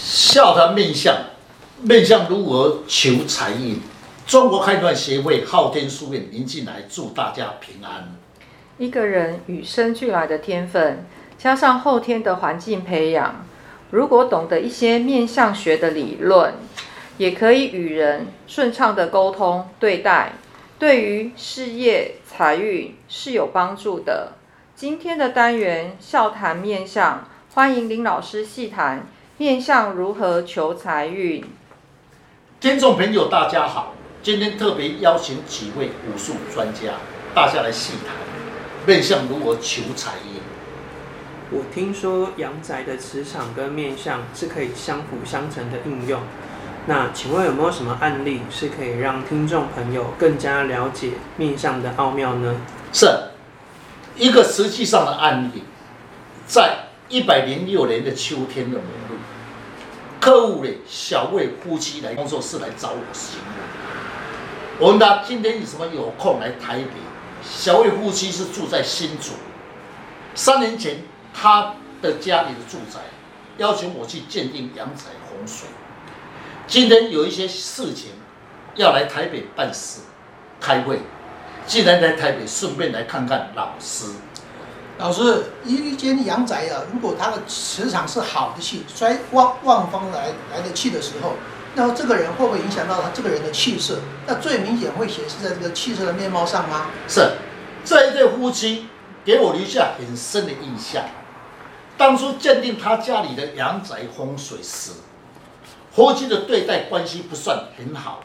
笑谈面相，面相如何求财运？中国开运协会昊天书院林进来祝大家平安。一个人与生俱来的天分，加上后天的环境培养，如果懂得一些面相学的理论，也可以与人顺畅的沟通对待，对于事业财运是有帮助的。今天的单元笑谈面相，欢迎林老师细谈面相如何求财运。听众朋友，大家好。今天特别邀请几位武术专家，大家来细谈面相如何求财运。我听说阳宅的磁场跟面相是可以相辅相成的应用，那请问有没有什么案例是可以让听众朋友更加了解面相的奥妙呢？是一个实际上的案例，在一百零六年的秋天的末日，客户的，小魏夫妻来工作室来找我询问。我问他今天有什么有空来台北？小魏夫妻是住在新竹。三年前，他的家里的住宅要求我去鉴定阳宅洪水。今天有一些事情要来台北办事开会，既然来台北，顺便来看看老师。老师，一间阳宅啊，如果它的磁场是好的气，衰旺旺方来来的气的时候。那么这个人会不会影响到他这个人的气色？那最明显会显示在这个气色的面貌上吗？是，这一对夫妻给我留下很深的印象。当初鉴定他家里的阳宅风水时，夫妻的对待关系不算很好。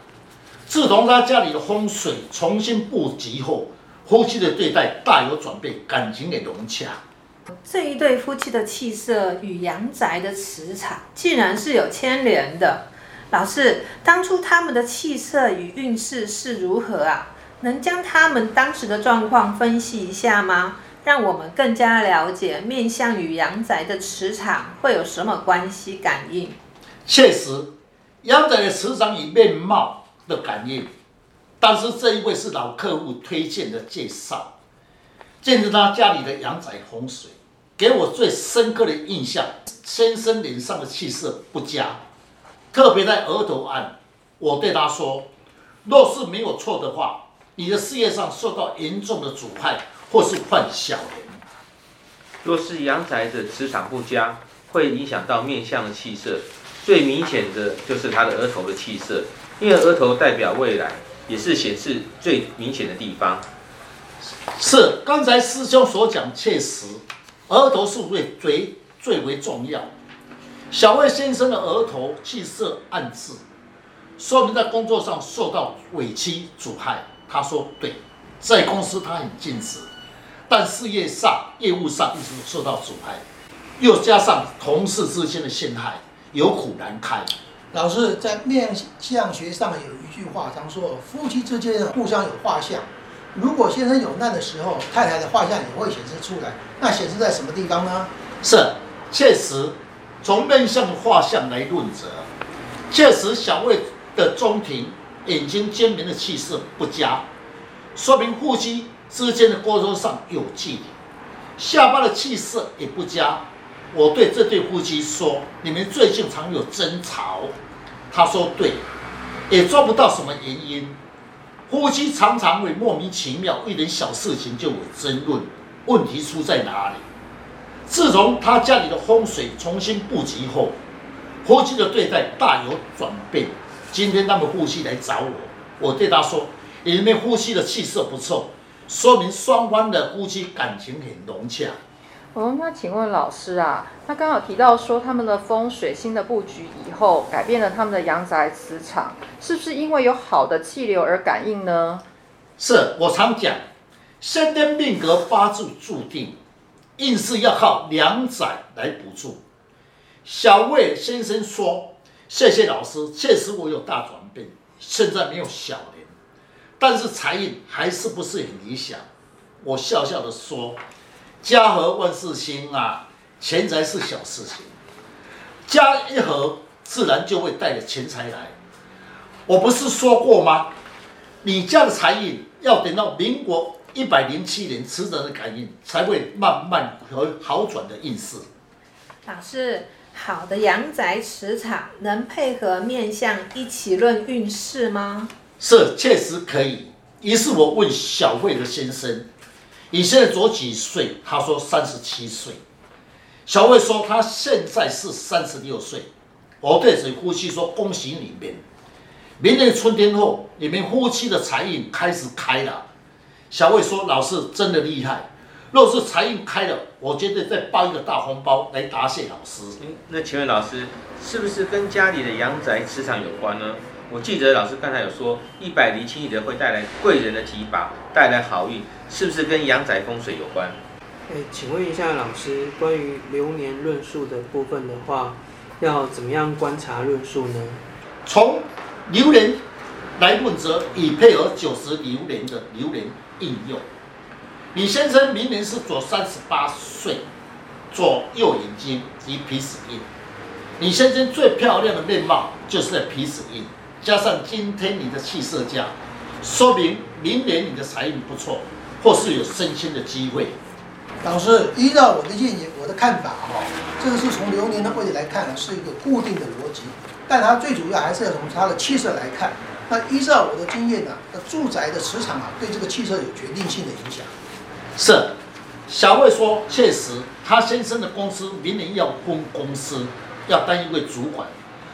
自从他家里的风水重新布局后，夫妻的对待大有转变，感情也融洽。这一对夫妻的气色与阳宅的磁场竟然是有牵连的。老师，当初他们的气色与运势是如何啊？能将他们当时的状况分析一下吗？让我们更加了解面相与阳宅的磁场会有什么关系感应？确实，阳宅的磁场与面貌的感应，但是这一位是老客户推荐的介绍，见证他家里的阳宅风水，给我最深刻的印象，先生脸上的气色不佳。特别在额头按，我对他说：“若是没有错的话，你的事业上受到严重的阻碍，或是犯小人。若是阳宅的磁场不佳，会影响到面相的气色。最明显的就是他的额头的气色，因为额头代表未来，也是显示最明显的地方。是刚才师兄所讲确实，额头是最最最为重要。”小魏先生的额头气色暗滞，说明在工作上受到委屈阻碍。他说：“对，在公司他很尽职，但事业上、业务上一直受到阻碍，又加上同事之间的陷害，有苦难开。”老师在面相学上有一句话，常说夫妻之间互相有画像，如果先生有难的时候，太太的画像也会显示出来。那显示在什么地方呢？是，确实。从面相画像来论者，确实小魏的中庭眼睛尖明的气色不佳，说明夫妻之间的沟通上有距离。下巴的气色也不佳，我对这对夫妻说：“你们最近常有争吵。”他说：“对，也抓不到什么原因。夫妻常常会莫名其妙一点小事情就有争论，问题出在哪里？”自从他家里的风水重新布局后，夫妻的对待大有转变。今天他们夫妻来找我，我对他说：“你们夫妻的气色不错，说明双方的夫妻感情很融洽。”哦，那请问老师啊，他刚好提到说他们的风水新的布局以后，改变了他们的阳宅磁场，是不是因为有好的气流而感应呢？是我常讲，先天命格八字注定。硬是要靠阳宅来补助。小魏先生说：“谢谢老师，确实我有大转变，现在没有小人，但是财运还是不是很理想。”我笑笑的说：“家和万事兴啊，钱财是小事情，家一和，自然就会带着钱财来。我不是说过吗？你家的财运要等到民国。”一百零七年，磁场的感应才会慢慢和好转的运势。老师，好的阳宅磁场能配合面相一起论运势吗？是，确实可以。于是我问小慧的先生：“你现在多几岁？”他说：“三十七岁。”小魏说：“他现在是三十六岁。”我对着夫妻说：“恭喜你们，明年春天后，你们夫妻的财运开始开了。”小魏说：“老师真的厉害。若是财运开了，我绝对再包一个大红包来答谢老师。”那请问老师，是不是跟家里的阳宅磁场有关呢？我记得老师刚才有说，一百零七的会带来贵人的提拔，带来好运，是不是跟阳宅风水有关？哎，请问一下老师，关于流年论述的部分的话，要怎么样观察论述呢？从流年来问则，以配合九十流年的流年应用。李先生明年是左三十八岁，左右眼睛及皮死印。李先生最漂亮的面貌就是在皮死印。加上今天你的气色佳，说明明年你的财运不错，或是有升迁的机会。老师，依照我的建议，我的看法哈，这个是从流年的位置来看，是一个固定的逻辑，但它最主要还是要从它的气色来看。那依照我的经验呢，住宅的磁场啊，对这个气色有决定性的影响。是，小魏说，确实，他先生的公司明年要分公司，要当一位主管。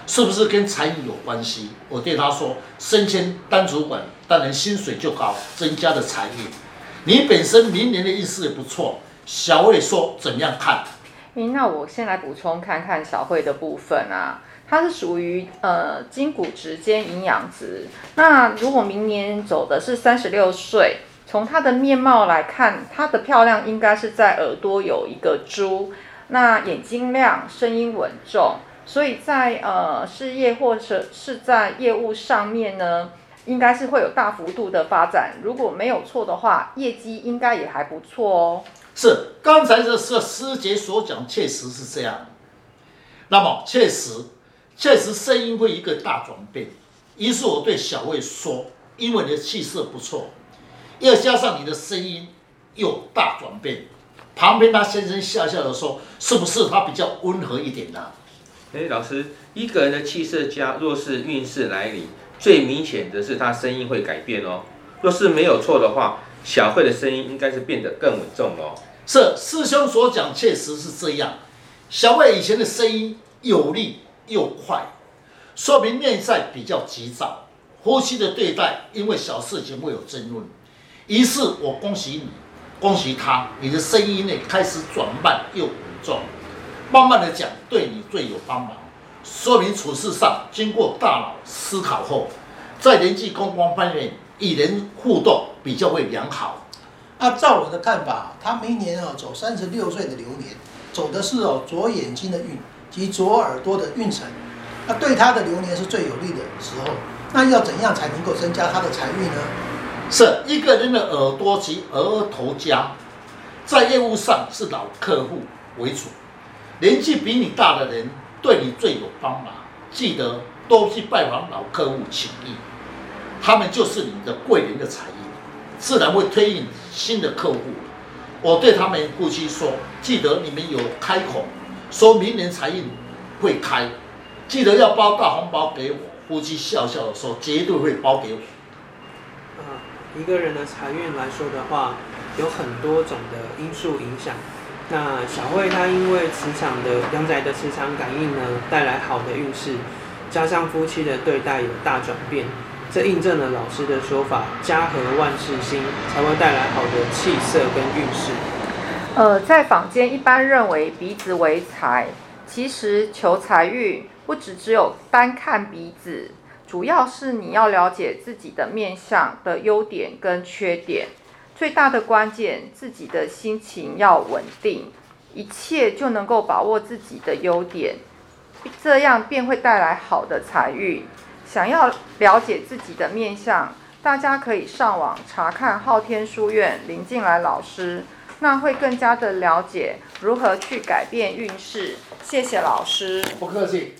是不是跟财运有关系？我对他说，升迁当主管，当然薪水就高，增加的财运。你本身明年的运势也不错。小慧说怎样看？嗯，那我先来补充看看小慧的部分啊，它是属于呃筋骨值兼营养值。那如果明年走的是三十六岁，从她的面貌来看，她的漂亮应该是在耳朵有一个珠，那眼睛亮，声音稳重。所以在呃事业或者是在业务上面呢，应该是会有大幅度的发展。如果没有错的话，业绩应该也还不错哦。是，刚才这是师姐所讲，确实是这样。那么确实，确实声音会一个大转变。于是我对小魏说：“因为你的气色不错，要加上你的声音有大转变。”旁边他先生笑笑的说：“是不是他比较温和一点呢？”哎，老师，一个人的气色佳，若是运势来临，最明显的是他声音会改变哦。若是没有错的话，小慧的声音应该是变得更稳重哦。是师兄所讲，确实是这样。小慧以前的声音有力又快，说明内在比较急躁。呼吸的对待，因为小事情会有争论。于是我恭喜你，恭喜他，你的声音呢开始转慢又稳重。慢慢的讲，对你最有帮忙，说明处事上经过大脑思考后，在人际公关方面与人互动比较会良好。那照我的看法，他明年哦走三十六岁的流年，走的是哦左眼睛的运及左耳朵的运程，那对他的流年是最有利的时候。那要怎样才能够增加他的财运呢？是一个人的耳朵及额头家，在业务上是老客户为主。年纪比你大的人对你最有帮忙，记得多去拜访老客户请益，他们就是你的贵人的财运，自然会推引新的客户。我对他们夫妻说，记得你们有开口，说明年财运会开，记得要包大红包给我。夫妻笑笑的说，绝对会包给我。一个人的财运来说的话，有很多种的因素影响。那小慧她因为磁场的阳宅的磁场感应呢，带来好的运势，加上夫妻的对待有大转变，这印证了老师的说法：家和万事兴，才会带来好的气色跟运势。呃，在坊间一般认为鼻子为财，其实求财运不只只有单看鼻子，主要是你要了解自己的面相的优点跟缺点。最大的关键，自己的心情要稳定，一切就能够把握自己的优点，这样便会带来好的财运。想要了解自己的面相，大家可以上网查看昊天书院林进来老师，那会更加的了解如何去改变运势。谢谢老师，不客气。